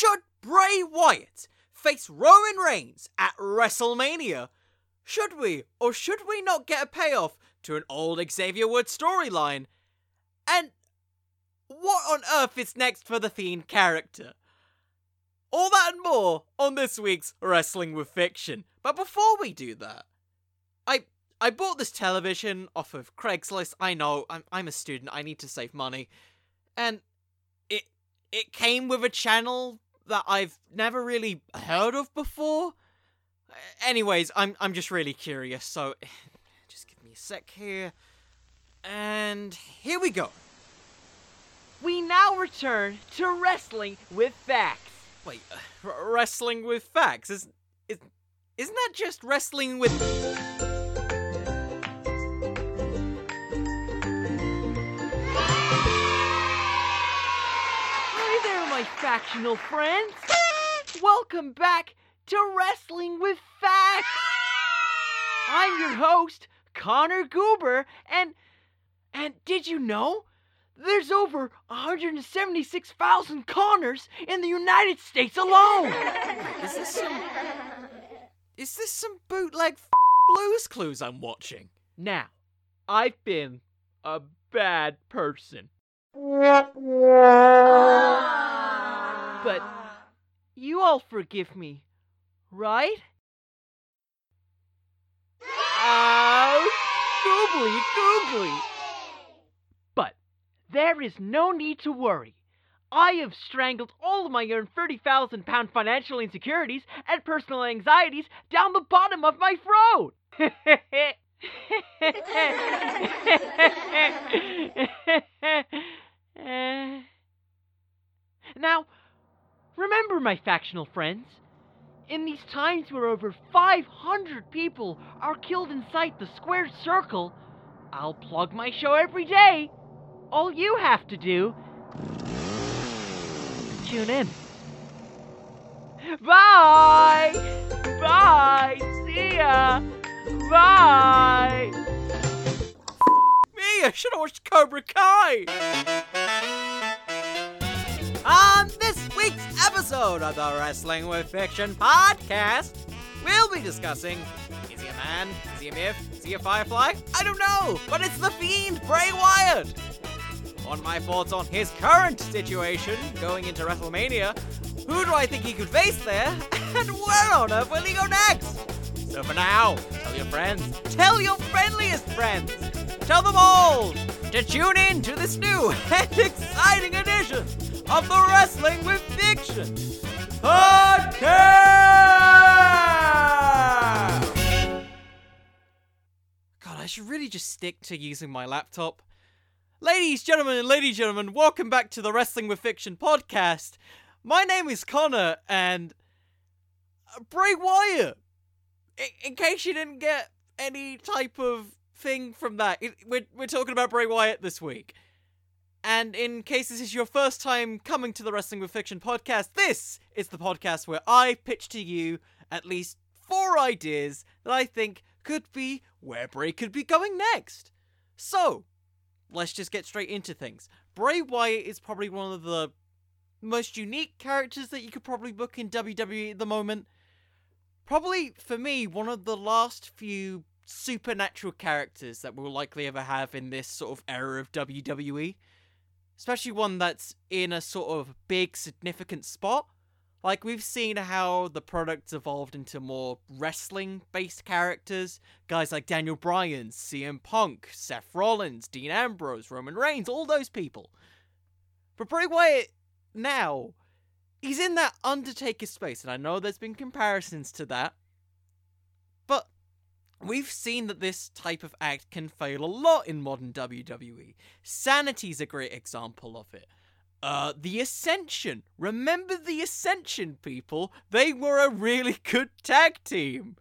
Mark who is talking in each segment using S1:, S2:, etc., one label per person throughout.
S1: Should Bray Wyatt face Roman Reigns at WrestleMania? Should we or should we not get a payoff to an old Xavier Woods storyline? And what on earth is next for the Fiend character? All that and more on this week's Wrestling with Fiction. But before we do that, I I bought this television off of Craigslist. I know, I'm I'm a student. I need to save money. And it it came with a channel that I've never really heard of before. Anyways, I'm I'm just really curious. So just give me a sec here. And here we go.
S2: We now return to wrestling with facts.
S1: Wait, uh, wrestling with facts is is isn't that just wrestling with
S2: factional friends. Welcome back to Wrestling with Facts. I'm your host, Connor Goober, and and did you know there's over 176,000 Connors in the United States alone?
S1: Is this some Is this some bootleg f- blues clues I'm watching?
S2: Now, I've been a bad person. But you all forgive me, right? Oh, googly googly. But there is no need to worry. I have strangled all of my own 30,000 pound financial insecurities and personal anxieties down the bottom of my throat. now, remember, my factional friends, in these times where over 500 people are killed inside the square circle, I'll plug my show every day. All you have to do is tune in. Bye! Bye! See ya! Bye!
S1: Me, I should have watched Cobra Kai. On this week's episode of the Wrestling with Fiction podcast, we'll be discussing is he a man? Is he a myth? Is he a firefly? I don't know, but it's the Fiend Bray Wyatt. On my thoughts on his current situation going into WrestleMania, who do I think he could face there, and where on earth will he go next? So for now, tell your friends, tell your friendliest friends, tell them all to tune in to this new and exciting edition of the Wrestling with Fiction podcast. God, I should really just stick to using my laptop. Ladies, gentlemen, and ladies, gentlemen, welcome back to the Wrestling with Fiction podcast. My name is Connor, and uh, Bray Wyatt. In, in case you didn't get any type of thing from that, it, we're we're talking about Bray Wyatt this week. And in case this is your first time coming to the Wrestling with Fiction podcast, this is the podcast where I pitch to you at least four ideas that I think could be where Bray could be going next. So, let's just get straight into things. Bray Wyatt is probably one of the most unique characters that you could probably book in WWE at the moment. Probably, for me, one of the last few supernatural characters that we'll likely ever have in this sort of era of WWE. Especially one that's in a sort of big, significant spot. Like, we've seen how the product's evolved into more wrestling based characters. Guys like Daniel Bryan, CM Punk, Seth Rollins, Dean Ambrose, Roman Reigns, all those people. But Bray Wyatt now, he's in that Undertaker space, and I know there's been comparisons to that. We've seen that this type of act can fail a lot in modern WWE. Sanity's a great example of it. Uh, the Ascension. Remember the Ascension, people? They were a really good tag team.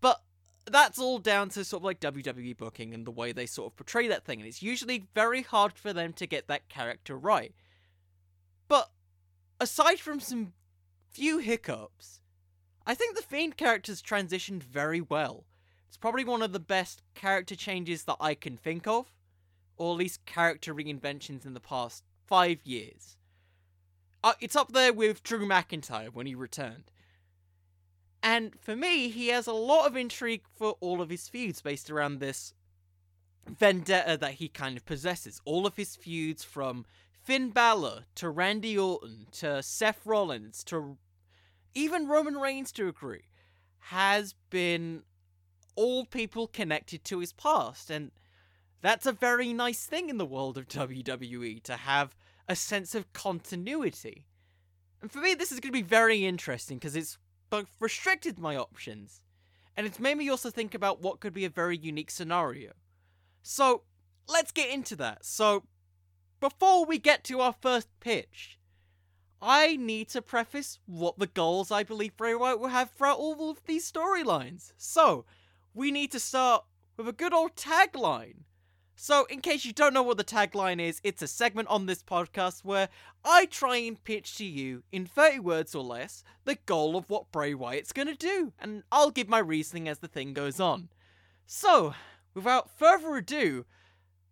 S1: But that's all down to sort of like WWE booking and the way they sort of portray that thing, and it's usually very hard for them to get that character right. But aside from some few hiccups, I think the Fiend character's transitioned very well. It's probably one of the best character changes that I can think of, or at least character reinventions in the past five years. uh, it's up there with Drew McIntyre when he returned. And for me, he has a lot of intrigue for all of his feuds based around this vendetta that he kind of possesses. All of his feuds from Finn Balor to Randy Orton to Seth Rollins to even Roman Reigns to agree, has been all people connected to his past. And that's a very nice thing in the world of WWE to have a sense of continuity. And for me, this is going to be very interesting because it's both restricted my options and it's made me also think about what could be a very unique scenario. So, let's get into that. So, before we get to our first pitch, I need to preface what the goals I believe Bray Wyatt will have throughout all of these storylines. So, we need to start with a good old tagline. So, in case you don't know what the tagline is, it's a segment on this podcast where I try and pitch to you, in 30 words or less, the goal of what Bray Wyatt's gonna do, and I'll give my reasoning as the thing goes on. So, without further ado,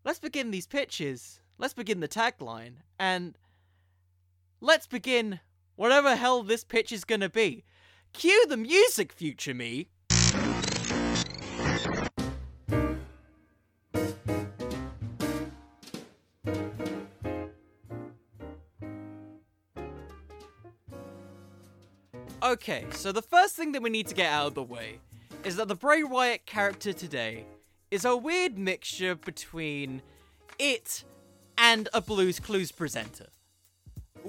S1: let's begin these pitches. Let's begin the tagline, and let's begin whatever hell this pitch is gonna be. Cue the music, future me! Okay, so the first thing that we need to get out of the way is that the Bray Wyatt character today is a weird mixture between it and a Blues Clues presenter.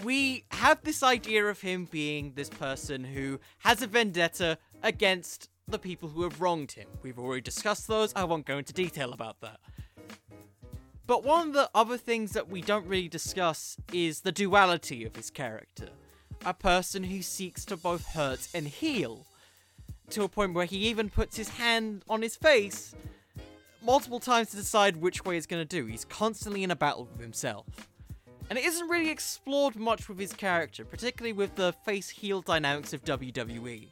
S1: We have this idea of him being this person who has a vendetta against the people who have wronged him. We've already discussed those, I won't go into detail about that. But one of the other things that we don't really discuss is the duality of his character a person who seeks to both hurt and heal. To a point where he even puts his hand on his face multiple times to decide which way he's going to do. He's constantly in a battle with himself. And it isn't really explored much with his character, particularly with the face heel dynamics of WWE.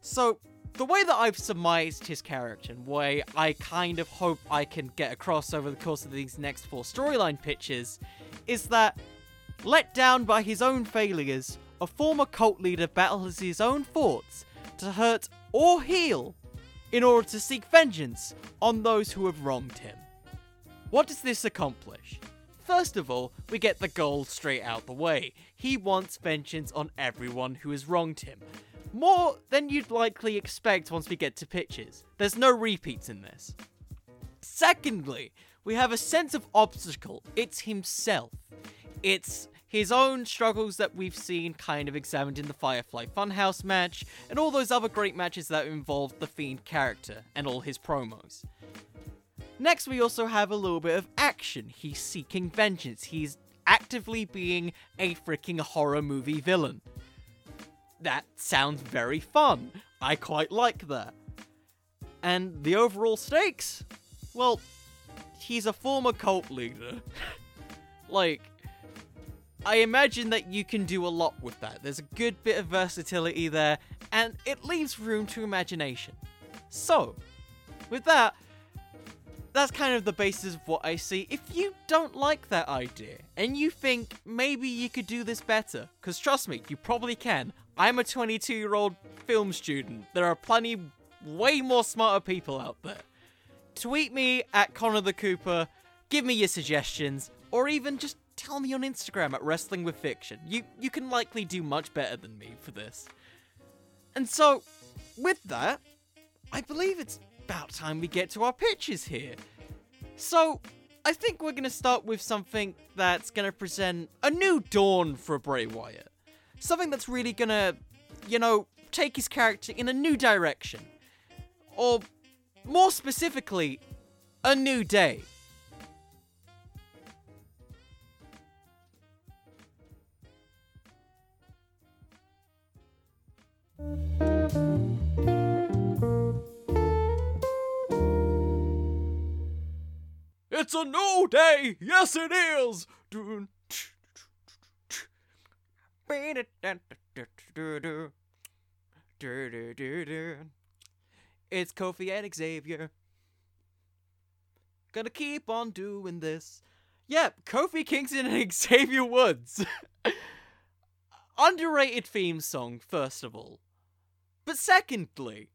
S1: So, the way that I've surmised his character and way I kind of hope I can get across over the course of these next four storyline pitches is that, let down by his own failures, a former cult leader battles his own thoughts to hurt or heal in order to seek vengeance on those who have wronged him. What does this accomplish? First of all, we get the goal straight out the way. He wants vengeance on everyone who has wronged him. More than you'd likely expect once we get to pitches. There's no repeats in this. Secondly, we have a sense of obstacle. It's himself. It's his own struggles that we've seen kind of examined in the Firefly Funhouse match, and all those other great matches that involved the Fiend character and all his promos. Next, we also have a little bit of action. He's seeking vengeance. He's actively being a freaking horror movie villain. That sounds very fun. I quite like that. And the overall stakes? Well, he's a former cult leader. like, I imagine that you can do a lot with that. There's a good bit of versatility there, and it leaves room to imagination. So, with that, that's kind of the basis of what I see. If you don't like that idea and you think maybe you could do this better, because trust me, you probably can. I'm a 22 year old film student. There are plenty way more smarter people out there. Tweet me at Connor the Cooper, give me your suggestions, or even just tell me on Instagram at Wrestling with Fiction. You you can likely do much better than me for this. And so, with that, I believe it's about time we get to our pitches here. So, I think we're gonna start with something that's gonna present a new dawn for Bray Wyatt. Something that's really gonna, you know, take his character in a new direction. Or, more specifically, a new day. It's a new day! Yes, it is! It's Kofi and Xavier. Gonna keep on doing this. Yep, Kofi Kingston and Xavier Woods. underrated theme song, first of all. But secondly,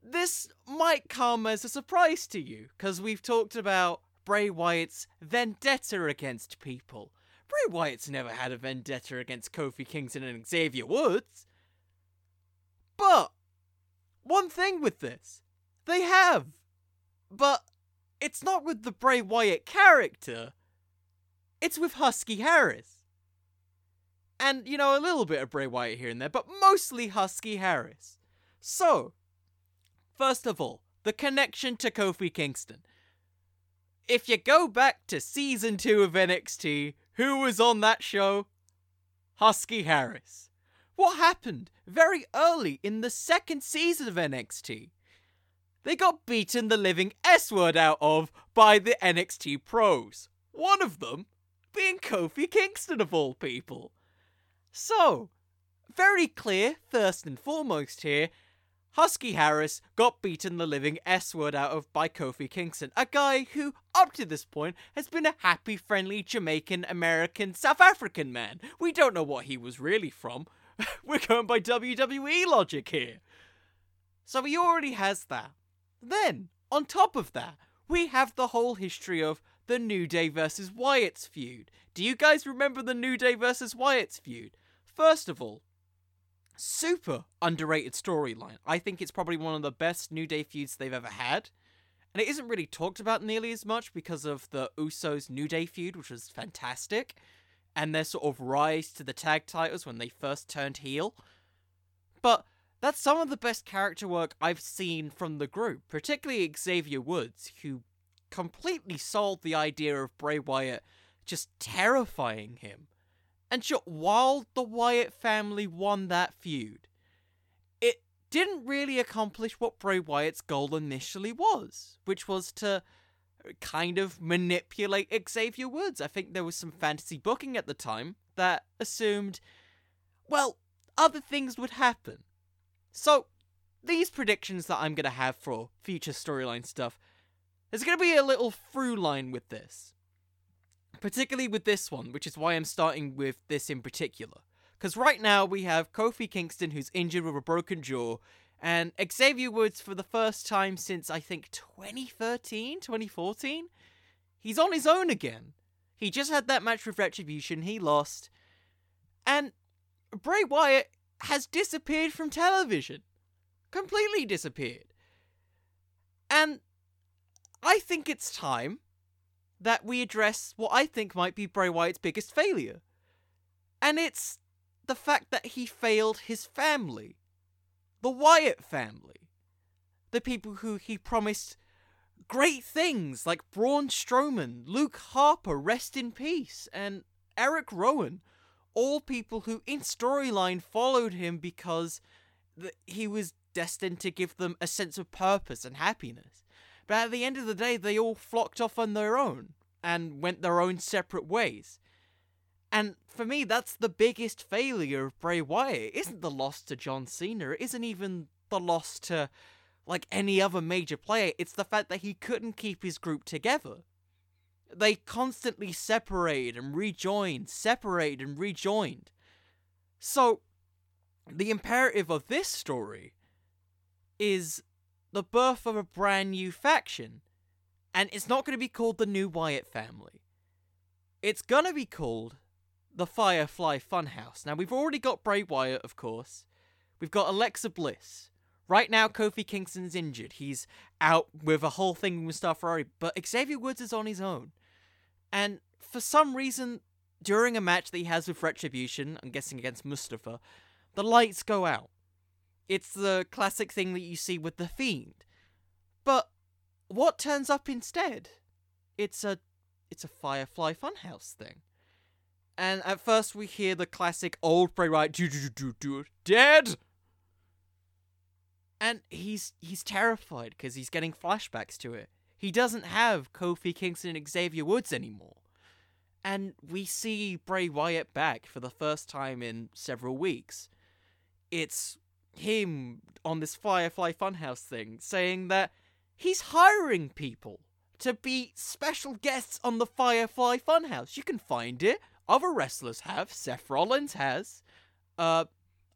S1: this might come as a surprise to you, because we've talked about Bray Wyatt's vendetta against people. Bray Wyatt's never had a vendetta against Kofi Kingston and Xavier Woods. But, one thing with this, they have. But, it's not with the Bray Wyatt character, it's with Husky Harris. And, you know, a little bit of Bray Wyatt here and there, but mostly Husky Harris. So, first of all, the connection to Kofi Kingston. If you go back to season 2 of NXT, who was on that show? Husky Harris. What happened very early in the second season of NXT? They got beaten the living S word out of by the NXT pros. One of them being Kofi Kingston, of all people. So, very clear, first and foremost here, Husky Harris got beaten the living S word out of by Kofi Kingston, a guy who, up to this point, has been a happy, friendly Jamaican American South African man. We don't know what he was really from. We're going by WWE logic here. So he already has that. Then, on top of that, we have the whole history of the New Day versus Wyatt's feud. Do you guys remember the New Day versus Wyatt's feud? First of all, super underrated storyline. I think it's probably one of the best New Day feuds they've ever had. And it isn't really talked about nearly as much because of the Usos New Day feud, which was fantastic, and their sort of rise to the tag titles when they first turned heel. But that's some of the best character work I've seen from the group, particularly Xavier Woods, who completely sold the idea of Bray Wyatt just terrifying him. And sure, while the Wyatt family won that feud, it didn't really accomplish what Bray Wyatt's goal initially was, which was to kind of manipulate Xavier Woods. I think there was some fantasy booking at the time that assumed, well, other things would happen. So, these predictions that I'm going to have for future storyline stuff, there's going to be a little through line with this particularly with this one, which is why I'm starting with this in particular. Because right now we have Kofi Kingston, who's injured with a broken jaw, and Xavier Woods, for the first time since I think 2013, 2014, he's on his own again. He just had that match with Retribution, he lost, and Bray Wyatt has disappeared from television. Completely disappeared. And I think it's time that we address what I think might be Bray Wyatt's biggest failure. And it's the fact that he failed his family. The Wyatt family. The people who he promised great things like Braun Strowman, Luke Harper, rest in peace, and Eric Rowan. All people who in storyline followed him because th- he was destined to give them a sense of purpose and happiness. But at the end of the day, they all flocked off on their own and went their own separate ways. And for me, that's the biggest failure of Bray Wyatt. It isn't the loss to John Cena. It isn't even the loss to like any other major player. It's the fact that he couldn't keep his group together. They constantly separated and rejoined, separated and rejoined. So, the imperative of this story is the birth of a brand new faction. And it's not going to be called the New Wyatt family. It's going to be called the Firefly Funhouse. Now, we've already got Bray Wyatt, of course. We've got Alexa Bliss. Right now, Kofi Kingston's injured. He's out with a whole thing with Mustafa Ali, but Xavier Woods is on his own. And for some reason, during a match that he has with Retribution, I'm guessing against Mustafa, the lights go out. It's the classic thing that you see with The Fiend. But what turns up instead? It's a it's a Firefly Funhouse thing. And at first we hear the classic old Bray Wyatt do do do do dead. And he's he's terrified because he's getting flashbacks to it. He doesn't have Kofi Kingston and Xavier Woods anymore. And we see Bray Wyatt back for the first time in several weeks. It's him on this Firefly Funhouse thing saying that he's hiring people to be special guests on the Firefly Funhouse. You can find it. Other wrestlers have. Seth Rollins has. Uh,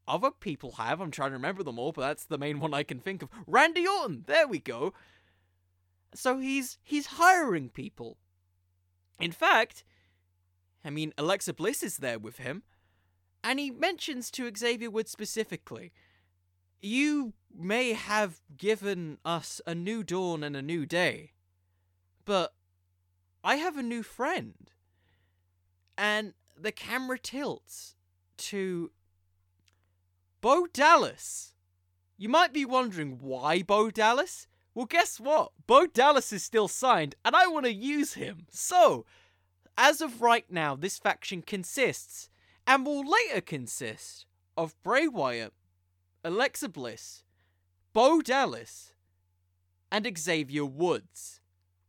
S1: other people have. I'm trying to remember them all, but that's the main one I can think of. Randy Orton. There we go. So he's he's hiring people. In fact, I mean Alexa Bliss is there with him, and he mentions to Xavier Woods specifically, "You may have given us a new dawn and a new day, but I have a new friend." And the camera tilts to Bo Dallas. You might be wondering why Bo Dallas? Well, guess what? Bo Dallas is still signed, and I want to use him. So, as of right now, this faction consists, and will later consist, of Bray Wyatt, Alexa Bliss, Bo Dallas, and Xavier Woods.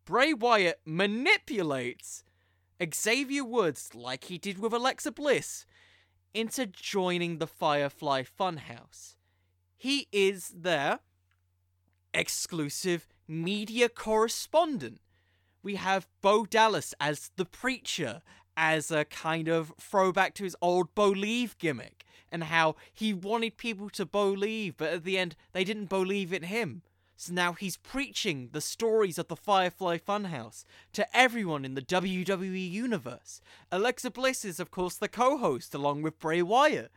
S1: Bray Wyatt manipulates Xavier Woods, like he did with Alexa Bliss, into joining the Firefly Funhouse. He is their exclusive media correspondent. We have Bo Dallas as the preacher, as a kind of throwback to his old believe gimmick, and how he wanted people to believe, but at the end they didn't believe in him. So now he's preaching the stories of the Firefly Funhouse to everyone in the WWE universe. Alexa Bliss is, of course, the co host along with Bray Wyatt.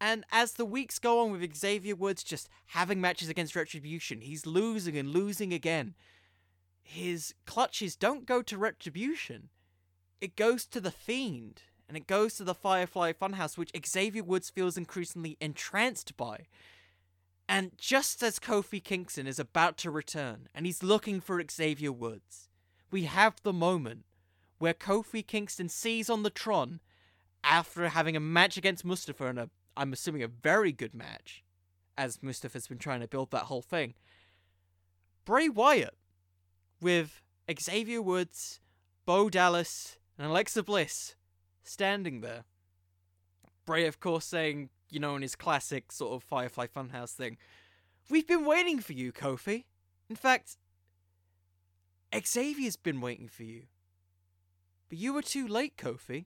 S1: And as the weeks go on with Xavier Woods just having matches against Retribution, he's losing and losing again. His clutches don't go to Retribution, it goes to The Fiend, and it goes to the Firefly Funhouse, which Xavier Woods feels increasingly entranced by. And just as Kofi Kingston is about to return and he's looking for Xavier Woods, we have the moment where Kofi Kingston sees on the Tron after having a match against Mustafa and a I'm assuming a very good match, as Mustafa's been trying to build that whole thing. Bray Wyatt with Xavier Woods, Bo Dallas, and Alexa Bliss standing there. Bray, of course, saying, you know, in his classic sort of Firefly Funhouse thing, We've been waiting for you, Kofi. In fact, Xavier's been waiting for you. But you were too late, Kofi.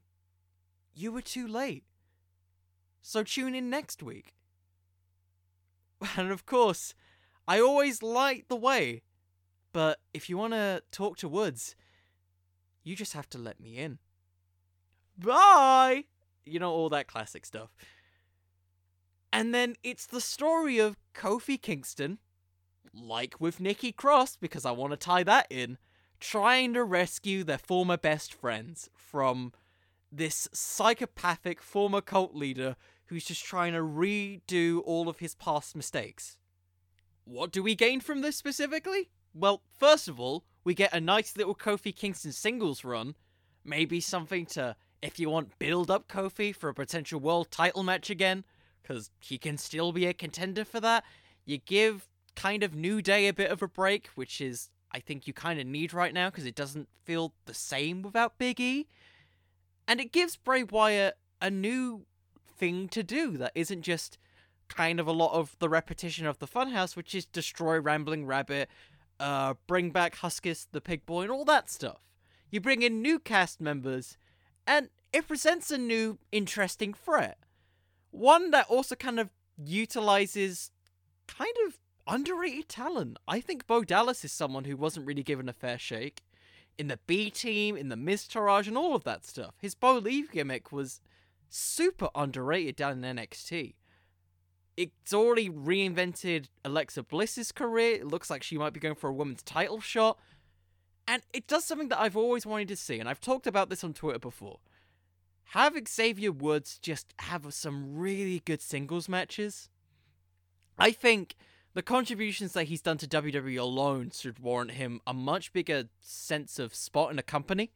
S1: You were too late. So tune in next week. And of course, I always light the way. But if you want to talk to Woods, you just have to let me in. Bye! You know, all that classic stuff. And then it's the story of Kofi Kingston, like with Nikki Cross, because I want to tie that in, trying to rescue their former best friends from this psychopathic former cult leader who's just trying to redo all of his past mistakes. What do we gain from this specifically? Well, first of all, we get a nice little Kofi Kingston singles run. Maybe something to, if you want, build up Kofi for a potential world title match again, because he can still be a contender for that. You give kind of New Day a bit of a break, which is, I think, you kind of need right now because it doesn't feel the same without Big E. And it gives Bray Wyatt a new thing to do that isn't just kind of a lot of the repetition of the Funhouse, which is destroy Rambling Rabbit, uh, bring back Huskus the Pig Boy, and all that stuff. You bring in new cast members, and it presents a new, interesting threat. One that also kind of utilizes kind of underrated talent. I think Bo Dallas is someone who wasn't really given a fair shake. In the B team, in the Miztourage, and all of that stuff. His Bolieve gimmick was super underrated down in NXT. It's already reinvented Alexa Bliss's career. It looks like she might be going for a women's title shot. And it does something that I've always wanted to see, and I've talked about this on Twitter before. Have Xavier Woods just have some really good singles matches. I think the contributions that he's done to WWE alone should warrant him a much bigger sense of spot in a company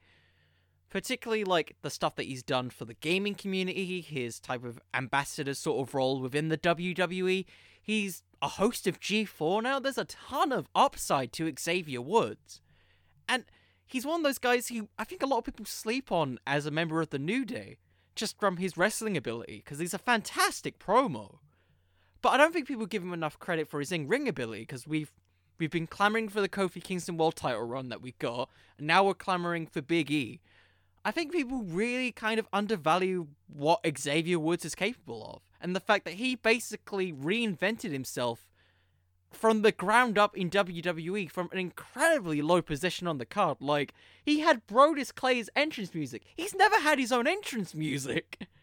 S1: particularly like the stuff that he's done for the gaming community, his type of ambassador sort of role within the WWE. He's a host of G4 now. There's a ton of upside to Xavier Woods. And he's one of those guys who I think a lot of people sleep on as a member of the New Day, just from his wrestling ability, because he's a fantastic promo. But I don't think people give him enough credit for his in-ring ability, because we've we've been clamoring for the Kofi Kingston World Title run that we got, and now we're clamoring for Big E. I think people really kind of undervalue what Xavier Woods is capable of, and the fact that he basically reinvented himself from the ground up in WWE from an incredibly low position on the card. Like, he had Brodus Clay's entrance music. He's never had his own entrance music.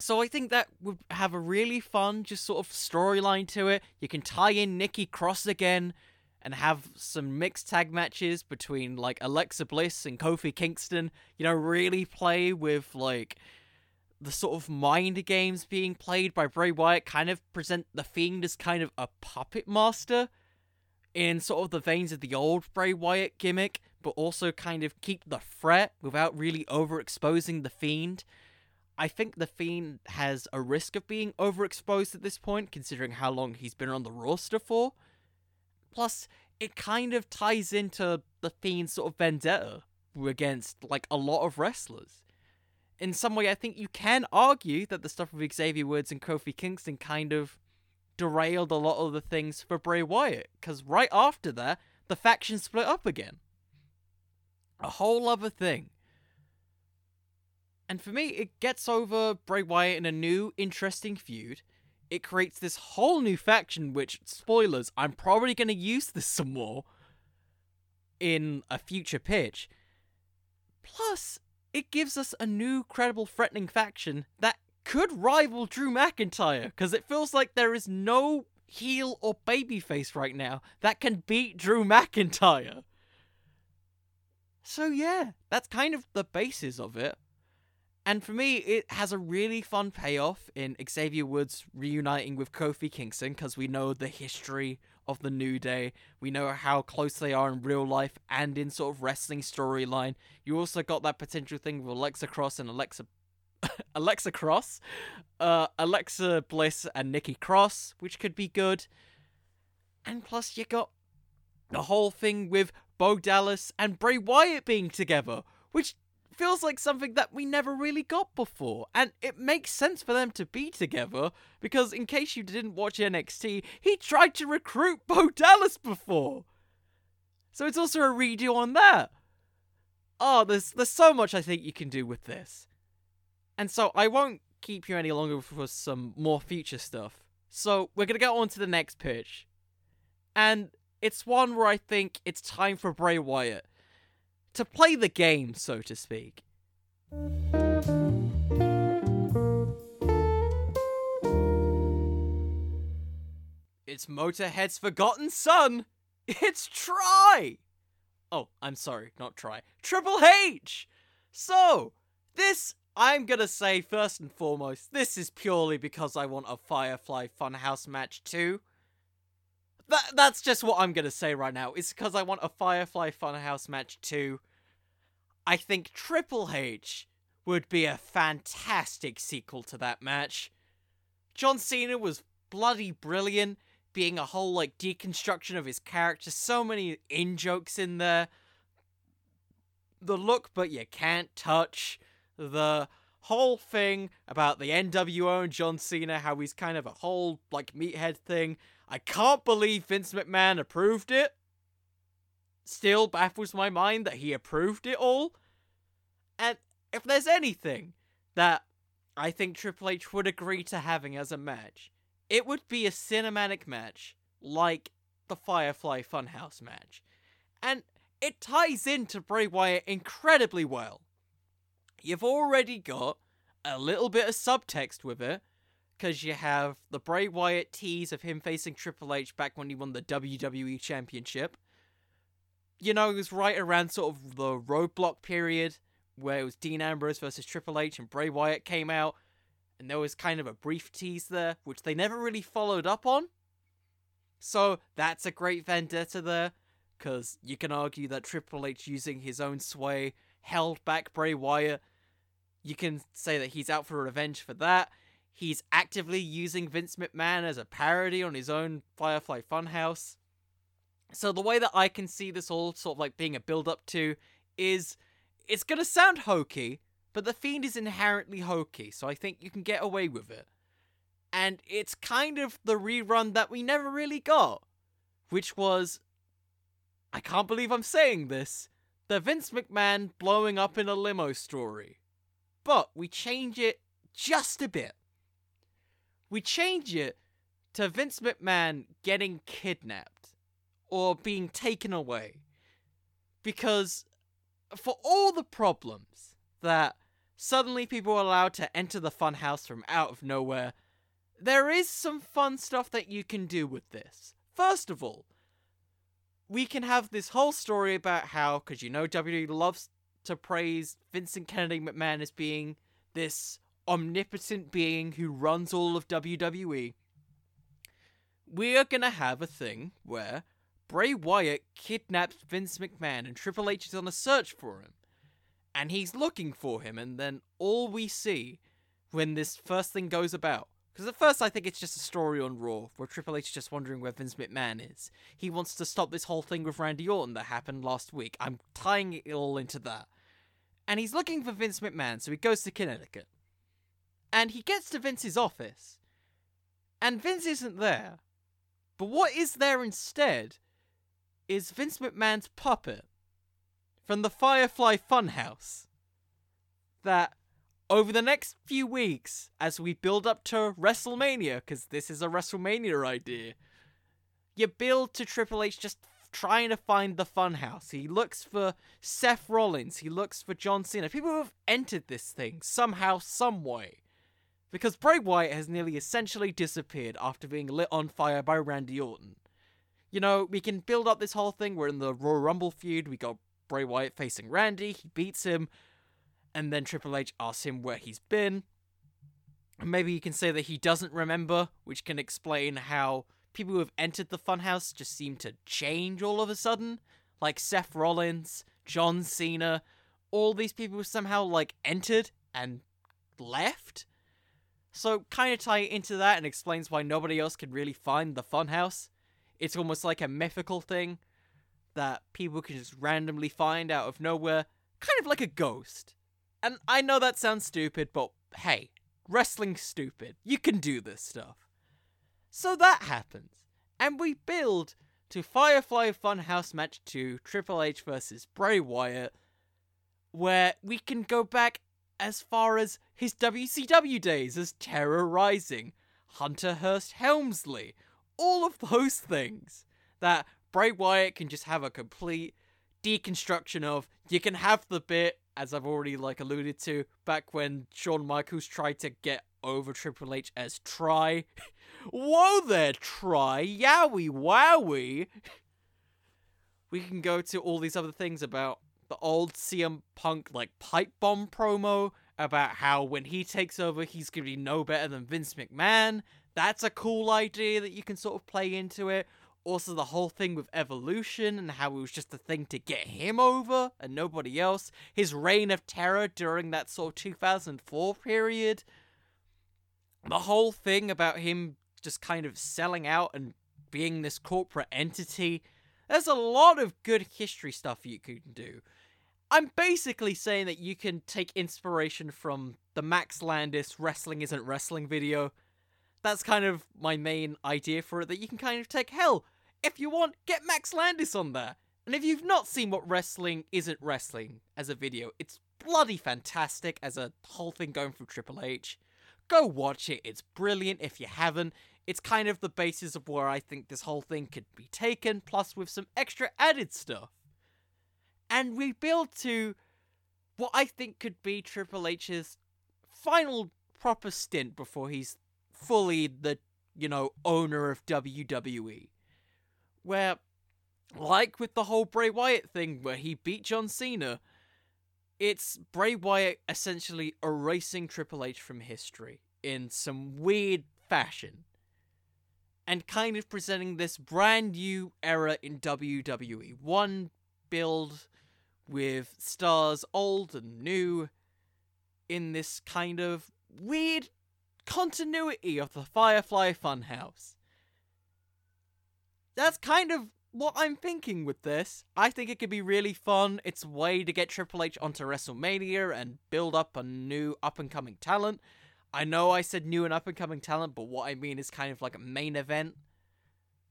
S1: So I think that would have a really fun, just sort of storyline to it. You can tie in Nikki Cross again and have some mixed tag matches between like Alexa Bliss and Kofi Kingston. You know, really play with like the sort of mind games being played by Bray Wyatt, kind of present the Fiend as kind of a puppet master in sort of the veins of the old Bray Wyatt gimmick, but also kind of keep the threat without really overexposing the Fiend. I think the Fiend has a risk of being overexposed at this point, considering how long he's been on the roster for. Plus, it kind of ties into the Fiend's sort of vendetta against like a lot of wrestlers. In some way, I think you can argue that the stuff with Xavier Woods and Kofi Kingston kind of derailed a lot of the things for Bray Wyatt, because right after that, the faction split up again. A whole other thing. And for me, it gets over Bray Wyatt in a new, interesting feud. It creates this whole new faction, which, spoilers, I'm probably going to use this some more in a future pitch. Plus, it gives us a new, credible, threatening faction that could rival Drew McIntyre, because it feels like there is no heel or babyface right now that can beat Drew McIntyre. So, yeah, that's kind of the basis of it. And for me, it has a really fun payoff in Xavier Woods reuniting with Kofi Kingston because we know the history of the New Day. We know how close they are in real life and in sort of wrestling storyline. You also got that potential thing with Alexa Cross and Alexa. Alexa Cross, uh, Alexa Bliss and Nikki Cross, which could be good. And plus, you got the whole thing with Bo Dallas and Bray Wyatt being together, which feels like something that we never really got before. And it makes sense for them to be together because, in case you didn't watch NXT, he tried to recruit Bo Dallas before. So it's also a redo on that. Oh, there's there's so much I think you can do with this. And so I won't keep you any longer for some more future stuff. So we're gonna get on to the next pitch. And it's one where I think it's time for Bray Wyatt to play the game, so to speak. It's Motorhead's Forgotten Son. It's Try. Oh, I'm sorry, not Try. Triple H. So, this I'm gonna say first and foremost, this is purely because I want a Firefly Funhouse match too. That that's just what I'm gonna say right now. It's because I want a Firefly Funhouse match too. I think Triple H would be a fantastic sequel to that match. John Cena was bloody brilliant, being a whole like deconstruction of his character. So many in jokes in there. The look, but you can't touch. The whole thing about the NWO and John Cena, how he's kind of a whole like meathead thing. I can't believe Vince McMahon approved it. Still baffles my mind that he approved it all. And if there's anything that I think Triple H would agree to having as a match, it would be a cinematic match like the Firefly Funhouse match. And it ties into Bray Wyatt incredibly well. You've already got a little bit of subtext with it, because you have the Bray Wyatt tease of him facing Triple H back when he won the WWE Championship. You know, it was right around sort of the roadblock period where it was Dean Ambrose versus Triple H and Bray Wyatt came out, and there was kind of a brief tease there, which they never really followed up on. So that's a great vendetta there, because you can argue that Triple H using his own sway held back Bray Wyatt. You can say that he's out for revenge for that. He's actively using Vince McMahon as a parody on his own Firefly Funhouse. So the way that I can see this all sort of like being a build up to is it's gonna sound hokey, but the Fiend is inherently hokey, so I think you can get away with it. And it's kind of the rerun that we never really got, which was I can't believe I'm saying this, the Vince McMahon blowing up in a limo story. But we change it just a bit. We change it to Vince McMahon getting kidnapped or being taken away. Because for all the problems that suddenly people are allowed to enter the funhouse from out of nowhere, there is some fun stuff that you can do with this. First of all, we can have this whole story about how, because you know WWE loves to praise Vincent Kennedy McMahon as being this omnipotent being who runs all of WWE. We are gonna have a thing where Bray Wyatt kidnaps Vince McMahon and Triple H is on a search for him. And he's looking for him, and then all we see when this first thing goes about. Because at first I think it's just a story on Raw, where Triple H is just wondering where Vince McMahon is. He wants to stop this whole thing with Randy Orton that happened last week. I'm tying it all into that. And he's looking for Vince McMahon, so he goes to Connecticut. And he gets to Vince's office. And Vince isn't there. But what is there instead is Vince McMahon's puppet from the Firefly Funhouse. That over the next few weeks, as we build up to WrestleMania, because this is a WrestleMania idea, you build to Triple H just trying to find the funhouse. He looks for Seth Rollins, he looks for John Cena, people who have entered this thing somehow, some way. Because Bray Wyatt has nearly essentially disappeared after being lit on fire by Randy Orton you know, we can build up this whole thing. We're in the Royal Rumble feud. We got Bray Wyatt facing Randy. He beats him. And then Triple H asks him where he's been. And maybe you can say that he doesn't remember, which can explain how people who have entered the funhouse just seem to change all of a sudden. Like Seth Rollins, John Cena, all these people somehow like entered and left. So kind of tie into that and explains why nobody else can really find the funhouse. It's almost like a mythical thing that people can just randomly find out of nowhere, kind of like a ghost. And I know that sounds stupid, but hey, wrestling's stupid. You can do this stuff. So that happens, and we build to Firefly Funhouse Match 2 Triple H versus Bray Wyatt, where we can go back as far as his WCW days as Terra Ryzing, Hunter Hearst Helmsley, all of those things that Bray Wyatt can just have a complete deconstruction of. You can have the bit, as I've already like alluded to, back when Shawn Michaels tried to get over Triple H as Try. Whoa there, Try! Yowie wowie! We can go to all these other things about the old CM Punk like pipe bomb promo about how when he takes over he's gonna be no better than Vince McMahon that's a cool idea that you can sort of play into it. Also, the whole thing with evolution and how it was just a thing to get him over and nobody else. His reign of terror during that sort of 2004 period. The whole thing about him just kind of selling out and being this corporate entity. There's a lot of good history stuff you can do. I'm basically saying that you can take inspiration from the Max Landis Wrestling Isn't Wrestling video. That's kind of my main idea for it that you can kind of take hell if you want get max landis on there. And if you've not seen what wrestling isn't wrestling as a video it's bloody fantastic as a whole thing going through triple h. Go watch it it's brilliant if you haven't. It's kind of the basis of where i think this whole thing could be taken plus with some extra added stuff and we build to what i think could be triple h's final proper stint before he's fully the, you know, owner of WWE. Where, like with the whole Bray Wyatt thing where he beat John Cena, it's Bray Wyatt essentially erasing Triple H from history in some weird fashion. And kind of presenting this brand new era in WWE. One build with stars old and new in this kind of weird continuity of the Firefly Funhouse. That's kind of what I'm thinking with this. I think it could be really fun. It's a way to get Triple H onto WrestleMania and build up a new up and coming talent. I know I said new and up and coming talent, but what I mean is kind of like a main event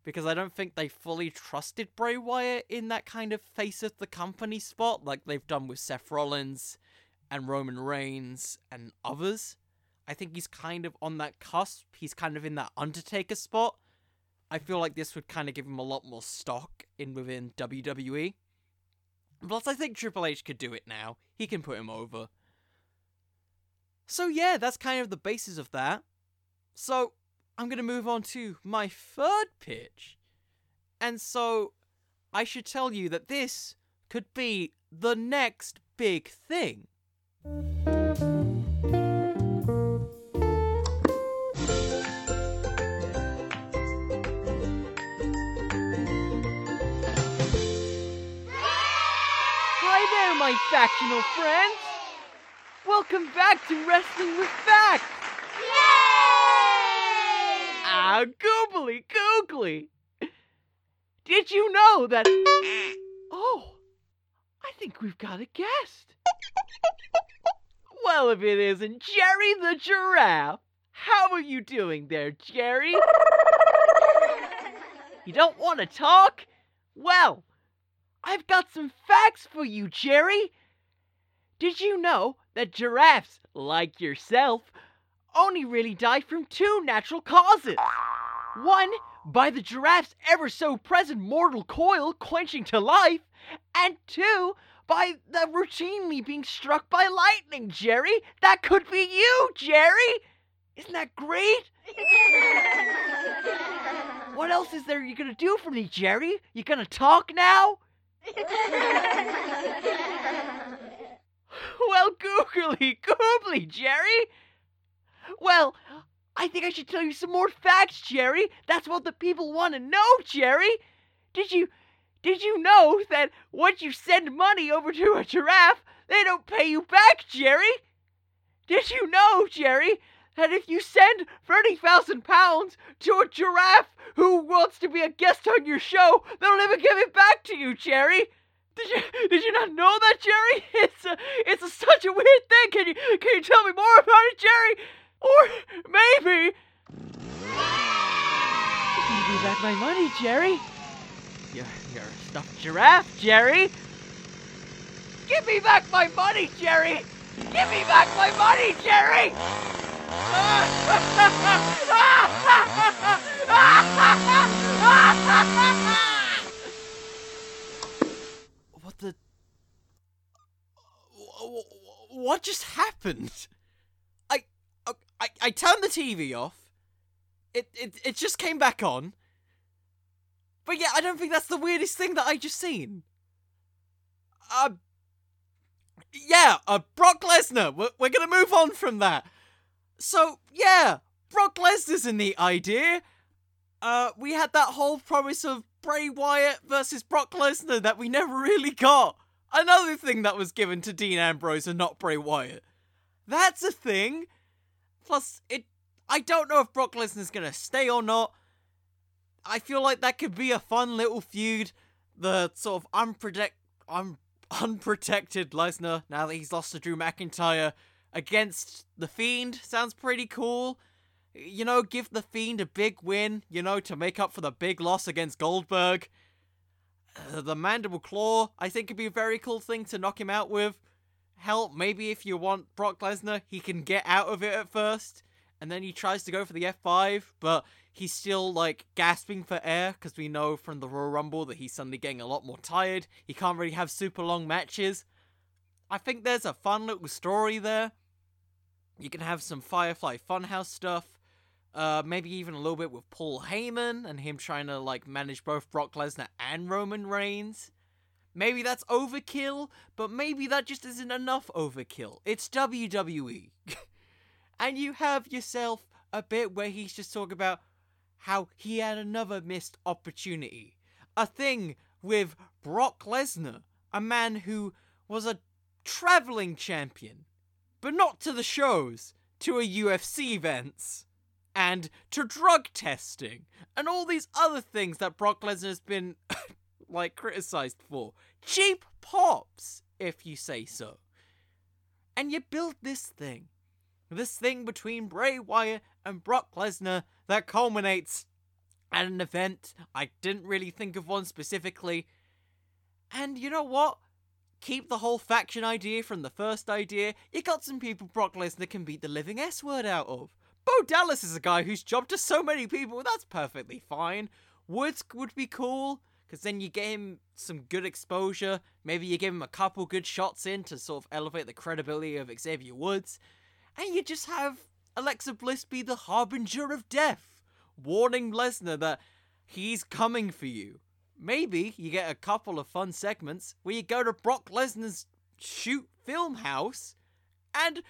S1: because I don't think they fully trusted Bray Wyatt in that kind of face of the company spot like they've done with Seth Rollins and Roman Reigns and others. I think he's kind of on that cusp. He's kind of in that Undertaker spot. I feel like this would kind of give him a lot more stock in within WWE. Plus, I think Triple H could do it now. He can put him over. So, yeah, that's kind of the basis of that. So, I'm going to move on to my third pitch. And so, I should tell you that this could be the next big thing.
S2: Hi there, my factional friends! Welcome back to Wrestling with Facts! Ah, goobly googly! Did you know that. Oh, I think we've got a guest. Well, if it isn't Jerry the Giraffe. How are you doing there, Jerry? You don't want to talk? Well, I've got some facts for you, Jerry. Did you know that giraffes, like yourself, only really die from two natural causes? One, by the giraffe's ever so present mortal coil quenching to life, and two, by the routinely being struck by lightning, Jerry. That could be you, Jerry. Isn't that great? What else is there you're gonna do for me, Jerry? You gonna talk now? Well, googly goobly, Jerry. Well, I think I should tell you some more facts, Jerry. That's what the people want to know, Jerry. Did you did you know that once you send money over to a giraffe, they don't pay you back, Jerry? Did you know, Jerry, that if you send 30,000 pounds to a giraffe who wants to be a guest on your show, they'll never give it back to you, Jerry? Did you did you not know that, Jerry? It's a, it's a, such a weird thing. Can you can you tell me more about it, Jerry? Or maybe give me back my money, Jerry. You're you're a stuffed giraffe, Jerry. Give me back my money, Jerry. Give me back my money, Jerry.
S1: What the. What just happened? I. I, turned the TV off. It, it, it just came back on. But yeah, I don't think that's the weirdest thing that I just seen. Uh. Yeah, uh, Brock Lesnar. We're, we're gonna move on from that. So, yeah, Brock Lesnar's in the idea. Uh, we had that whole promise of Bray Wyatt versus Brock Lesnar that we never really got. Another thing that was given to Dean Ambrose and not Bray Wyatt. That's a thing. Plus, it. I don't know if Brock Lesnar's gonna stay or not. I feel like that could be a fun little feud. The sort of unprotect, un- unprotected Lesnar now that he's lost to Drew McIntyre against the Fiend sounds pretty cool. You know, give the Fiend a big win, you know, to make up for the big loss against Goldberg. Uh, the Mandible Claw, I think, could be a very cool thing to knock him out with. Hell, maybe if you want Brock Lesnar, he can get out of it at first, and then he tries to go for the F5, but he's still, like, gasping for air, because we know from the Royal Rumble that he's suddenly getting a lot more tired. He can't really have super long matches. I think there's a fun little story there. You can have some Firefly Funhouse stuff. Uh, maybe even a little bit with Paul Heyman and him trying to like manage both Brock Lesnar and Roman Reigns. Maybe that's overkill, but maybe that just isn't enough overkill. It's WWE. and you have yourself a bit where he's just talking about how he had another missed opportunity. A thing with Brock Lesnar, a man who was a traveling champion, but not to the shows, to a UFC events, and to drug testing, and all these other things that Brock Lesnar has been, like, criticized for. Cheap pops, if you say so. And you build this thing. This thing between Bray Wyatt and Brock Lesnar that culminates at an event. I didn't really think of one specifically. And you know what? Keep the whole faction idea from the first idea. You got some people Brock Lesnar can beat the living S word out of. Bo Dallas is a guy who's jobbed to so many people, that's perfectly fine. Woods would be cool, because then you get him some good exposure. Maybe you give him a couple good shots in to sort of elevate the credibility of Xavier Woods. And you just have Alexa Bliss be the harbinger of death, warning Lesnar that he's coming for you. Maybe you get a couple of fun segments where you go to Brock Lesnar's shoot film house and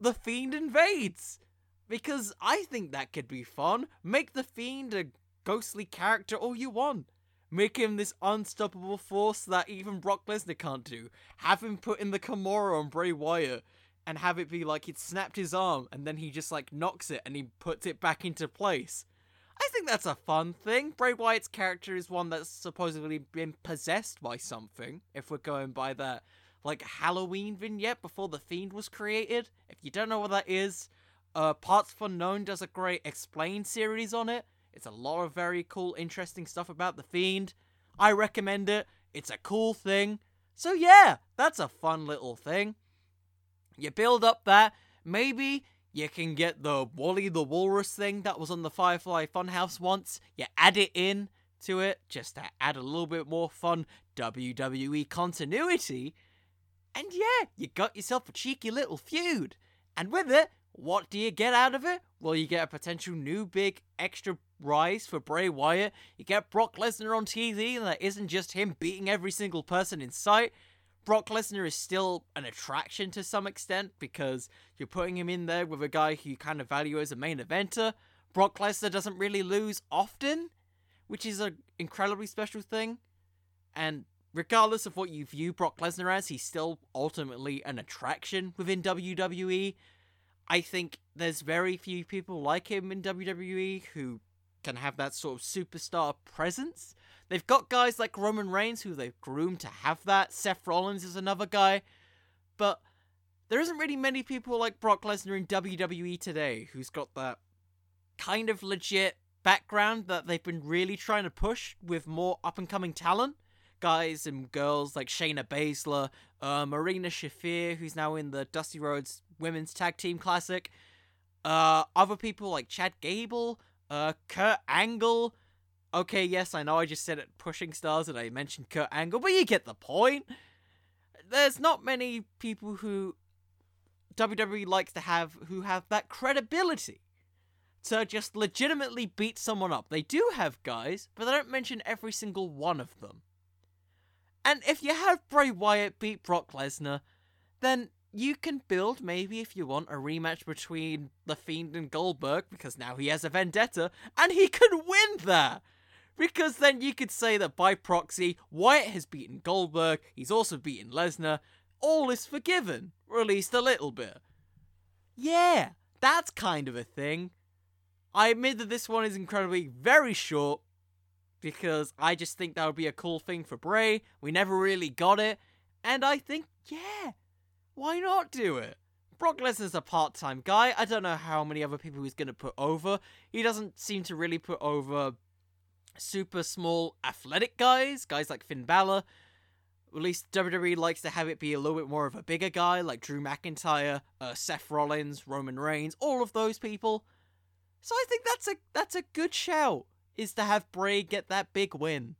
S1: the Fiend invades. Because I think that could be fun. Make the Fiend a ghostly character all you want. Make him this unstoppable force that even Brock Lesnar can't do. Have him put in the Kimura on Bray Wyatt and have it be like he'd snapped his arm and then he just like knocks it and he puts it back into place. I think that's a fun thing. Bray Wyatt's character is one that's supposedly been possessed by something, if we're going by that like Halloween vignette before the Fiend was created. If you don't know what that is, uh Parts Known does a great explain series on it. It's a lot of very cool, interesting stuff about the Fiend. I recommend it. It's a cool thing. So yeah, that's a fun little thing. You build up that. Maybe you can get the Wally the Walrus thing that was on the Firefly Funhouse once. You add it in to it just to add a little bit more fun WWE continuity. And yeah, you got yourself a cheeky little feud. And with it, what do you get out of it? Well, you get a potential new big extra rise for Bray Wyatt. You get Brock Lesnar on TV, and that isn't just him beating every single person in sight. Brock Lesnar is still an attraction to some extent because you're putting him in there with a guy who you kind of value as a main eventer. Brock Lesnar doesn't really lose often, which is an incredibly special thing. And regardless of what you view Brock Lesnar as, he's still ultimately an attraction within WWE. I think there's very few people like him in WWE who can have that sort of superstar presence. They've got guys like Roman Reigns who they've groomed to have that. Seth Rollins is another guy. But there isn't really many people like Brock Lesnar in WWE today who's got that kind of legit background that they've been really trying to push with more up and coming talent. Guys and girls like Shayna Baszler, uh, Marina Shafir, who's now in the Dusty Rhodes Women's Tag Team Classic, uh, other people like Chad Gable, uh, Kurt Angle. Okay, yes, I know I just said it pushing stars and I mentioned Kurt Angle, but you get the point. There's not many people who WWE likes to have who have that credibility to just legitimately beat someone up. They do have guys, but they don't mention every single one of them. And if you have Bray Wyatt beat Brock Lesnar, then you can build maybe if you want a rematch between The Fiend and Goldberg because now he has a vendetta and he can win that. Because then you could say that by proxy, Wyatt has beaten Goldberg, he's also beaten Lesnar, all is forgiven, or at least a little bit. Yeah, that's kind of a thing. I admit that this one is incredibly very short because I just think that would be a cool thing for Bray. We never really got it, and I think, yeah, why not do it? Brock Lesnar's a part time guy. I don't know how many other people he's going to put over. He doesn't seem to really put over super small athletic guys, guys like Finn Balor. At least WWE likes to have it be a little bit more of a bigger guy, like Drew McIntyre, uh, Seth Rollins, Roman Reigns, all of those people. So I think that's a that's a good shout, is to have Bray get that big win.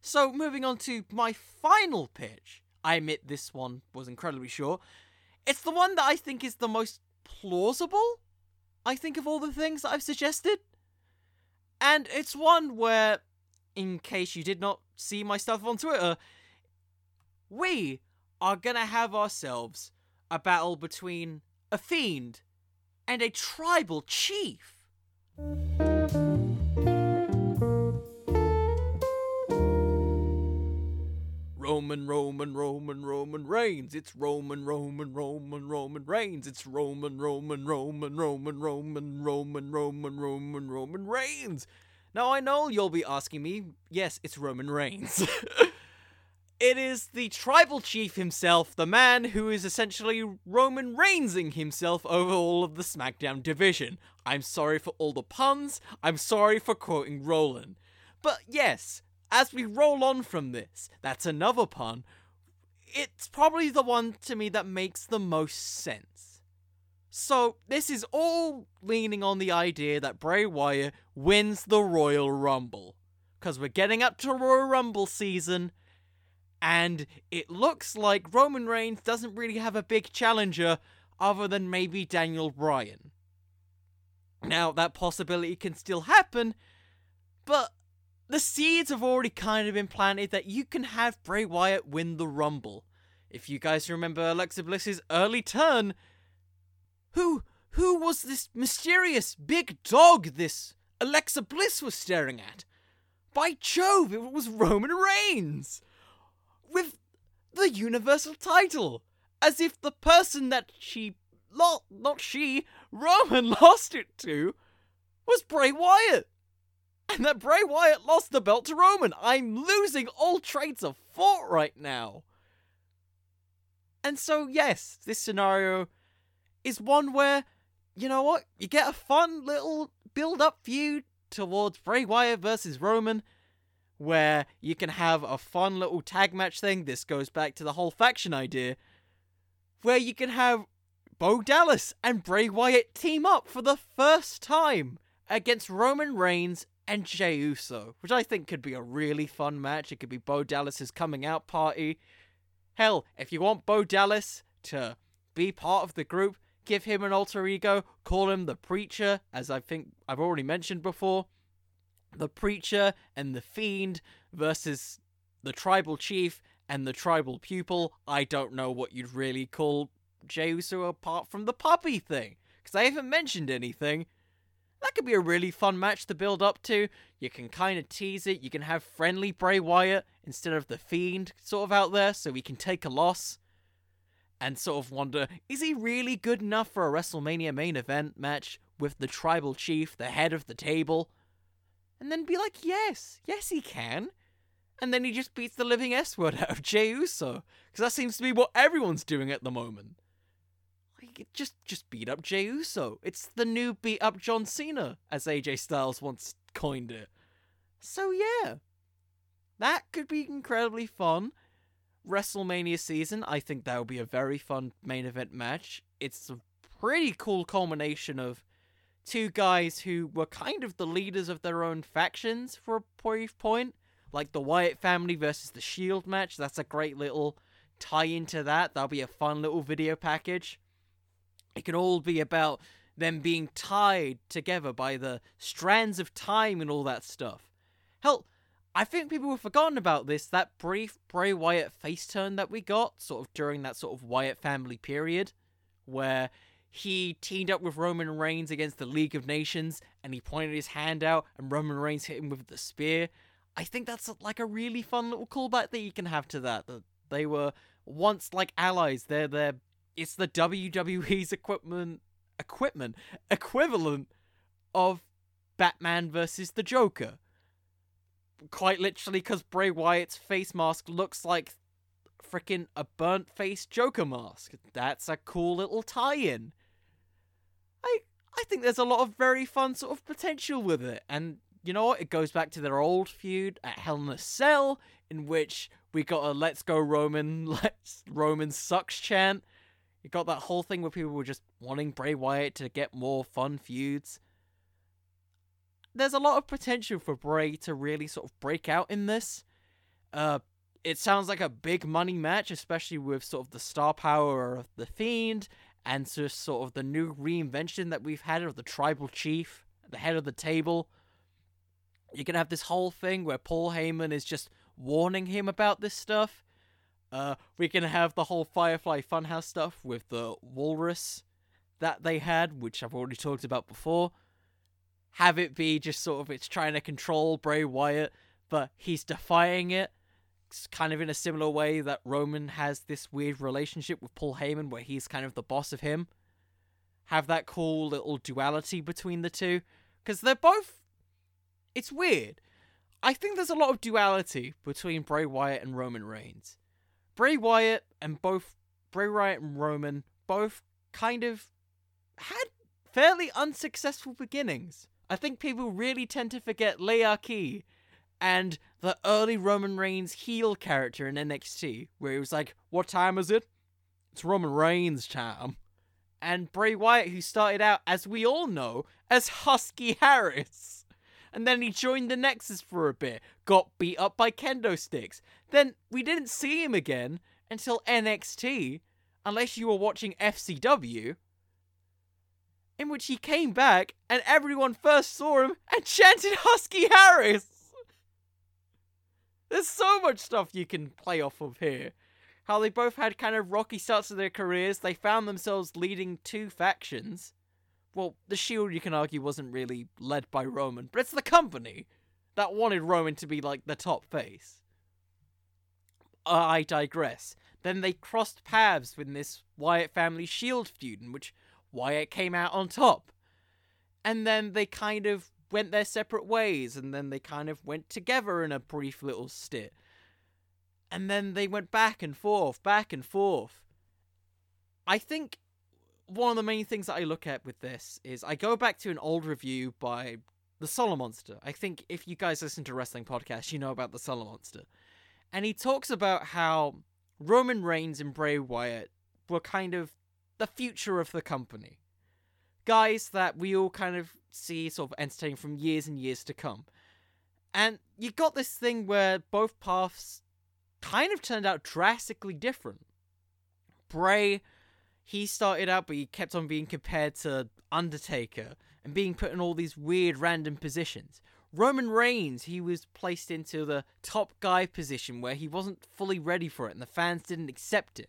S1: So moving on to my final pitch. I admit this one was incredibly short. It's the one that I think is the most plausible. I think of all the things that I've suggested. And it's one where, in case you did not see my stuff on Twitter, we are gonna have ourselves a battle between a fiend and a tribal chief. Roman, Roman, Roman, Roman Reigns. It's Roman, Roman, Roman, Roman Reigns. It's Roman, Roman, Roman, Roman, Roman, Roman, Roman, Roman, Roman Reigns. Now I know you'll be asking me, yes, it's Roman Reigns. It is the tribal chief himself, the man who is essentially Roman Reignsing himself over all of the SmackDown division. I'm sorry for all the puns, I'm sorry for quoting Roland. But yes, as we roll on from this, that's another pun. It's probably the one to me that makes the most sense. So, this is all leaning on the idea that Bray Wyatt wins the Royal Rumble. Because we're getting up to Royal Rumble season, and it looks like Roman Reigns doesn't really have a big challenger other than maybe Daniel Bryan. Now, that possibility can still happen, but the seeds have already kind of been planted that you can have Bray Wyatt win the Rumble. If you guys remember Alexa Bliss's early turn, who who was this mysterious big dog this Alexa Bliss was staring at? By Jove, it was Roman Reigns! With the Universal title! As if the person that she. Not, not she, Roman lost it to was Bray Wyatt! And that Bray Wyatt lost the belt to Roman! I'm losing all traits of thought right now! And so, yes, this scenario is one where, you know what, you get a fun little build up feud towards Bray Wyatt versus Roman, where you can have a fun little tag match thing. This goes back to the whole faction idea, where you can have Bo Dallas and Bray Wyatt team up for the first time against Roman Reigns and Jey Uso, which I think could be a really fun match. It could be Bo Dallas's coming out party. Hell, if you want Bo Dallas to be part of the group, give him an alter ego, call him the Preacher, as I think I've already mentioned before. The Preacher and the Fiend versus the Tribal Chief and the Tribal Pupil. I don't know what you'd really call Jey Uso apart from the puppy thing, because I haven't mentioned anything. That could be a really fun match to build up to. You can kind of tease it. You can have friendly Bray Wyatt instead of the Fiend sort of out there, so he can take a loss and sort of wonder is he really good enough for a WrestleMania main event match with the tribal chief, the head of the table? And then be like, yes, yes, he can. And then he just beats the living S word out of Jey Uso. Because that seems to be what everyone's doing at the moment. Just, just beat up Jey Uso. It's the new beat up John Cena, as AJ Styles once coined it. So, yeah. That could be incredibly fun. WrestleMania season, I think that will be a very fun main event match. It's a pretty cool culmination of two guys who were kind of the leaders of their own factions for a brief point, like the Wyatt family versus the Shield match. That's a great little tie into that. That'll be a fun little video package. It can all be about them being tied together by the strands of time and all that stuff. Hell, I think people have forgotten about this. That brief Bray Wyatt face turn that we got, sort of during that sort of Wyatt family period, where he teamed up with Roman Reigns against the League of Nations and he pointed his hand out and Roman Reigns hit him with the spear. I think that's like a really fun little callback that you can have to that. That they were once like allies. They're they're it's the WWE's equipment equipment equivalent of Batman versus the Joker quite literally because Bray Wyatt's face mask looks like freaking a burnt face Joker mask. That's a cool little tie-in. I I think there's a lot of very fun sort of potential with it, and you know what? It goes back to their old feud at Hell in a Cell, in which we got a "Let's go Roman, Let's Roman sucks" chant. You got that whole thing where people were just wanting Bray Wyatt to get more fun feuds there's a lot of potential for Bray to really sort of break out in this. Uh, it sounds like a big money match, especially with sort of the star power of the Fiend and just sort of the new reinvention that we've had of the tribal chief, the head of the table. You can have this whole thing where Paul Heyman is just warning him about this stuff. Uh, we can have the whole Firefly Funhouse stuff with the walrus that they had, which I've already talked about before have it be just sort of it's trying to control Bray Wyatt, but he's defying it. It's kind of in a similar way that Roman has this weird relationship with Paul Heyman where he's kind of the boss of him. Have that cool little duality between the two. Because they're both. It's weird. I think there's a lot of duality between Bray Wyatt and Roman Reigns. Bray Wyatt and both Bray Wyatt and Roman both kind of had fairly unsuccessful beginnings. I think people really tend to forget Key and the early Roman Reigns heel character in NXT, where he was like, What time is it? It's Roman Reigns' time. And Bray Wyatt, who started out, as we all know, as Husky Harris. And then he joined the Nexus for a bit, got beat up by kendo sticks. Then we didn't see him again until NXT, unless you were watching FCW, in which he came back and everyone first saw him and chanted Husky Harris. There's so much stuff you can play off of here. How they both had kind of rocky starts to their careers. They found themselves leading two factions. Well, the Shield, you can argue, wasn't really led by Roman, but it's the company that wanted Roman to be like the top face. Uh, I digress. Then they crossed paths with this Wyatt family Shield feud, in which Wyatt came out on top. And then they kind of went their separate ways, and then they kind of went together in a brief little stint. And then they went back and forth, back and forth. I think one of the main things that I look at with this is I go back to an old review by the Solar Monster. I think if you guys listen to wrestling podcasts, you know about the Solar Monster. And he talks about how Roman Reigns and Bray Wyatt were kind of the future of the company. Guys that we all kind of see sort of entertaining from years and years to come. And you got this thing where both paths kind of turned out drastically different. Bray, he started out, but he kept on being compared to Undertaker and being put in all these weird random positions. Roman Reigns, he was placed into the top guy position where he wasn't fully ready for it and the fans didn't accept it.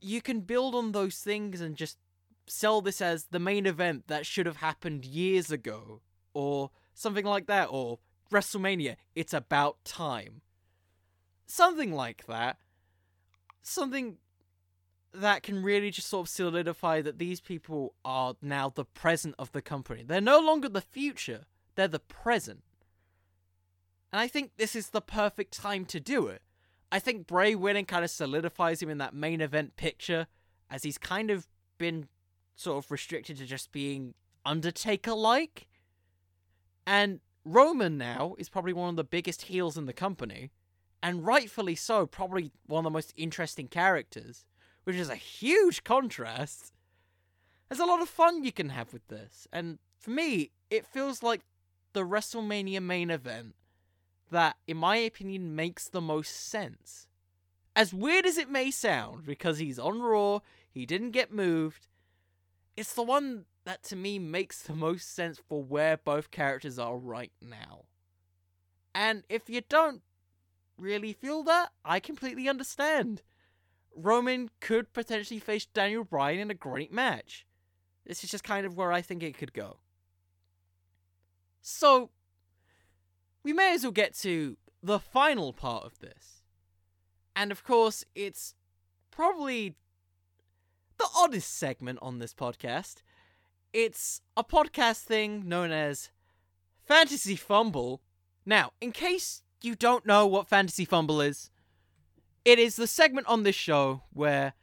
S1: You can build on those things and just sell this as the main event that should have happened years ago or something like that or WrestleMania, it's about time. Something like that. Something that can really just sort of solidify that these people are now the present of the company. They're no longer the future, they're the present. And I think this is the perfect time to do it. I think Bray winning kind of solidifies him in that main event picture, as he's kind of been sort of restricted to just being Undertaker like. And Roman now is probably one of the biggest heels in the company, and rightfully so, probably one of the most interesting characters which is a huge contrast. There's a lot of fun you can have with this, and for me, it feels like the WrestleMania main event that, in my opinion, makes the most sense. As weird as it may sound, because he's on Raw, he didn't get moved, it's the one that to me makes the most sense for where both characters are right now. And if you don't really feel that, I completely understand. Roman could potentially face Daniel Bryan in a great match. This is just kind of where I think it could go. So, we may as well get to the final part of this. And of course, it's probably the oddest segment on this podcast. It's a podcast thing known as Fantasy Fumble. Now, in case you don't know what Fantasy Fumble is, it is the segment on this show where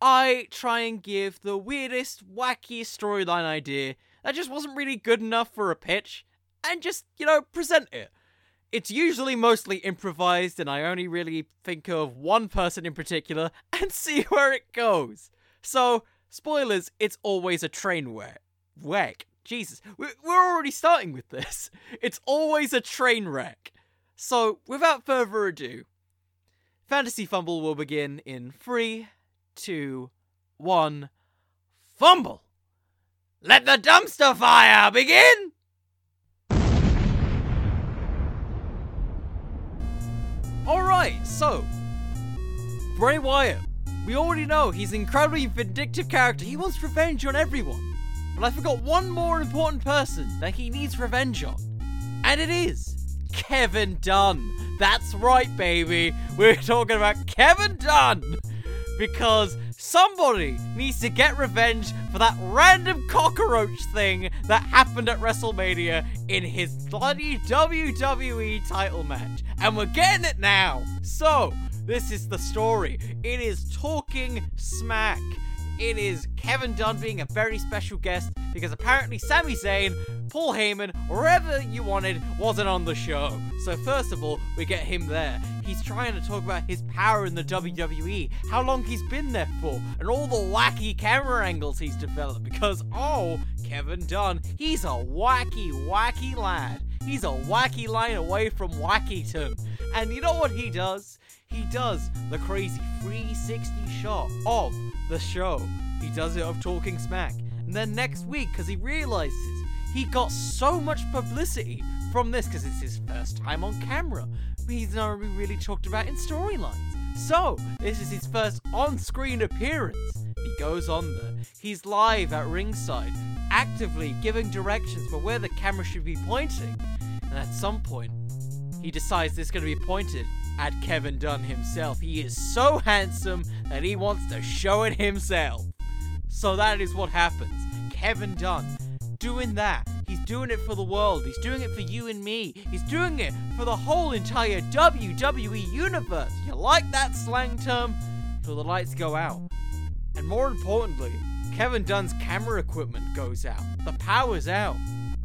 S1: I try and give the weirdest, wackiest storyline idea that just wasn't really good enough for a pitch and just, you know, present it. It's usually mostly improvised, and I only really think of one person in particular and see where it goes. So, spoilers, it's always a train wreck. Wreck. Jesus, we're already starting with this. It's always a train wreck. So, without further ado, Fantasy Fumble will begin in three, two, one. Fumble! Let the dumpster fire begin! Alright, so. Bray Wyatt. We already know he's an incredibly vindictive character. He wants revenge on everyone. But I forgot one more important person that he needs revenge on. And it is Kevin Dunn. That's right, baby. We're talking about Kevin Dunn. Because Somebody needs to get revenge for that random cockroach thing that happened at WrestleMania in his bloody WWE title match. And we're getting it now. So, this is the story. It is Talking Smack. It is Kevin Dunn being a very special guest because apparently Sami Zayn, Paul Heyman, wherever you wanted, wasn't on the show. So, first of all, we get him there. He's trying to talk about his power in the WWE, how long he's been there for, and all the wacky camera angles he's developed. Because, oh, Kevin Dunn, he's a wacky, wacky lad. He's a wacky line away from Wackyton. And you know what he does? He does the crazy 360 shot of the show. He does it of Talking Smack. And then next week, because he realizes he got so much publicity from this because it's his first time on camera. He's not really talked about in storylines. So, this is his first on screen appearance. He goes on there. He's live at ringside, actively giving directions for where the camera should be pointing. And at some point, he decides this is going to be pointed at Kevin Dunn himself. He is so handsome that he wants to show it himself. So that is what happens. Kevin Dunn doing that. He's doing it for the world. He's doing it for you and me. He's doing it for the whole entire WWE universe. You like that slang term? Till the lights go out. And more importantly, Kevin Dunn's camera equipment goes out. The power's out.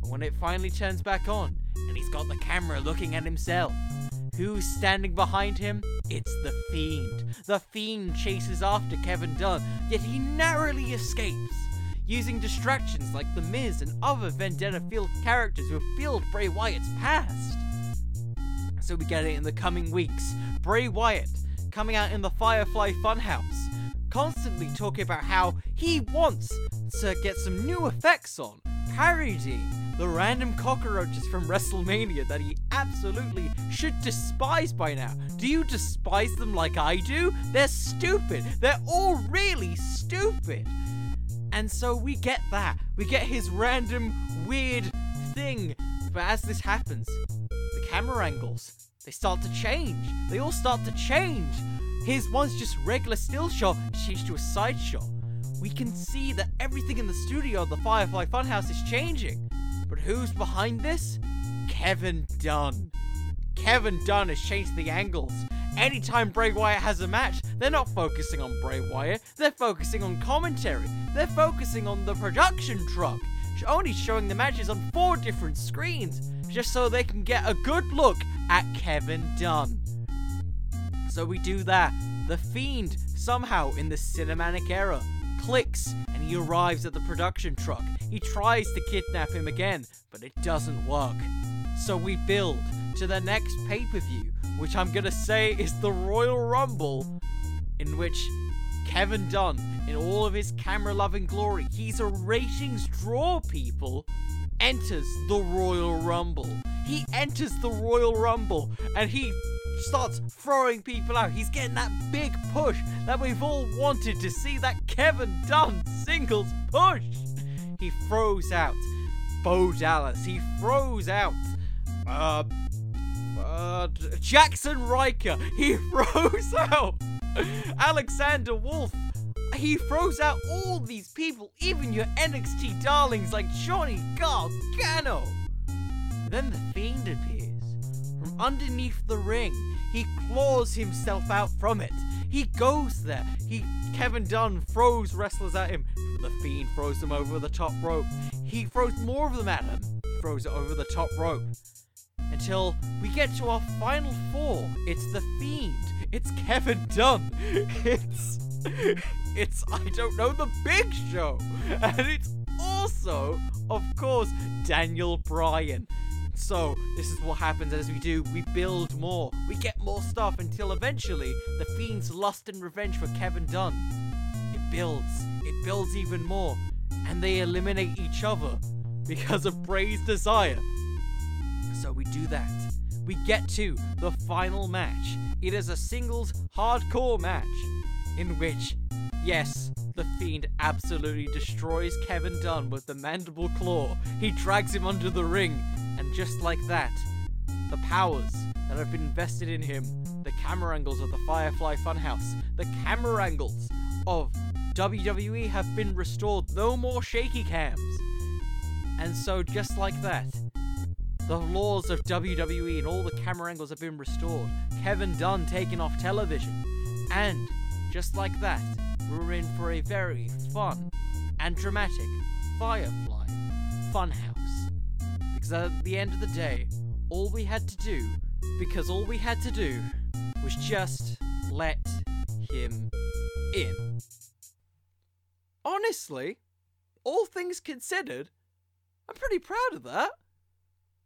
S1: But when it finally turns back on, and he's got the camera looking at himself, Who's standing behind him? It's the Fiend. The Fiend chases after Kevin Dunn, yet he narrowly escapes. Using distractions like The Miz and other Vendetta Field characters who have filled Bray Wyatt's past. So we get it in the coming weeks. Bray Wyatt coming out in the Firefly Funhouse, constantly talking about how he wants to get some new effects on, parodying the random cockroaches from WrestleMania that he absolutely should despise by now. Do you despise them like I do? They're stupid. They're all really stupid. And so we get that. We get his random weird thing. But as this happens, the camera angles, they start to change. They all start to change. His once just regular still shot changed to a side shot. We can see that everything in the studio of the Firefly Funhouse is changing. But who's behind this? Kevin Dunn. Kevin Dunn has changed the angles. Anytime Bray Wyatt has a match, they're not focusing on Bray Wyatt, they're focusing on commentary. They're focusing on the production truck, only showing the matches on four different screens, just so they can get a good look at Kevin Dunn. So we do that. The Fiend, somehow in the cinematic era, clicks and he arrives at the production truck. He tries to kidnap him again, but it doesn't work. So we build to the next pay per view, which I'm gonna say is the Royal Rumble, in which Kevin Dunn, in all of his camera loving glory, he's a ratings draw, people, enters the Royal Rumble. He enters the Royal Rumble and he starts throwing people out. He's getting that big push that we've all wanted to see that Kevin Dunn singles push. He throws out Bo Dallas. He throws out uh, uh, Jaxson Ryker. He throws out Alexander Wolfe. He throws out all these people, even your NXT darlings like Johnny Gargano. Then the Fiend appears Mm-hmm. underneath the ring. He claws himself out from it. He goes there. He Kevin Dunn throws wrestlers at him. The Fiend throws them over the top rope. He throws more of them at him. Throws it over the top rope. Until we get to our final four. It's the Fiend. It's Kevin Dunn. It's it's I don't know the Big Show. And it's also, of course, Daniel Bryan. So, this is what happens as we do. We build more. We get more stuff until eventually the Fiend's lust and revenge for Kevin Dunn. It builds. It builds even more. And they eliminate each other because of Bray's desire. So we do that. We get to the final match. It is a singles hardcore match in which, yes, the Fiend absolutely destroys Kevin Dunn with the mandible claw. He drags him under the ring and just like that, the powers that have been invested in him, the camera angles of the Firefly Funhouse, the camera angles of WWE have been restored. No more shaky cams. And so, just like that, the laws of WWE and all the camera angles have been restored. Kevin Dunn taken off television. And, just like that, we're in for a very fun and dramatic Firefly Funhouse. Because at the end of the day, all we had to do, because all we had to do, was just let him in. Honestly, all things considered, I'm pretty proud of that.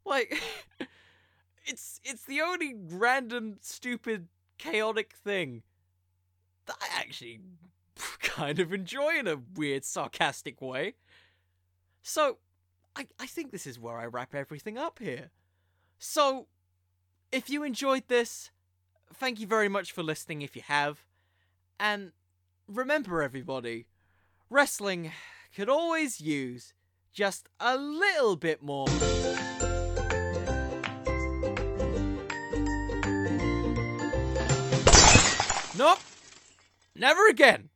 S1: Like, it's it's the only random, stupid, chaotic thing that I actually kind of enjoy in a weird, sarcastic way. So, I, I think this is where I wrap everything up here. So, if you enjoyed this, thank you very much for listening if you have. And remember, everybody, wrestling could always use just a little bit more. Nope. Never again.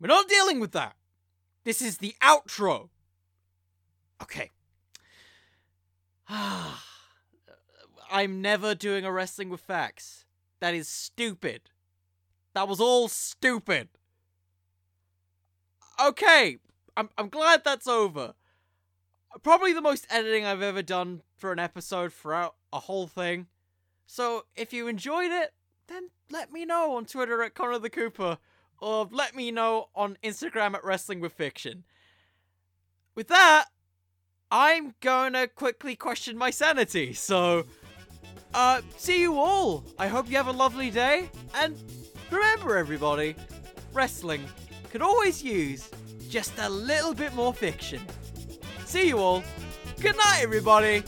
S1: We're not dealing with that. This is the outro. Okay. I'm never doing a wrestling with facts. That is stupid. That was all stupid. Okay, I'm I'm glad that's over. Probably the most editing I've ever done for an episode throughout a whole thing. So if you enjoyed it, then let me know on Twitter at Connor the Cooper, or let me know on Instagram at Wrestling with Fiction. With that, I'm gonna quickly question my sanity. So, uh, see you all. I hope you have a lovely day, and remember, everybody, wrestling could always use just a little bit more fiction. See you all. Good night, everybody.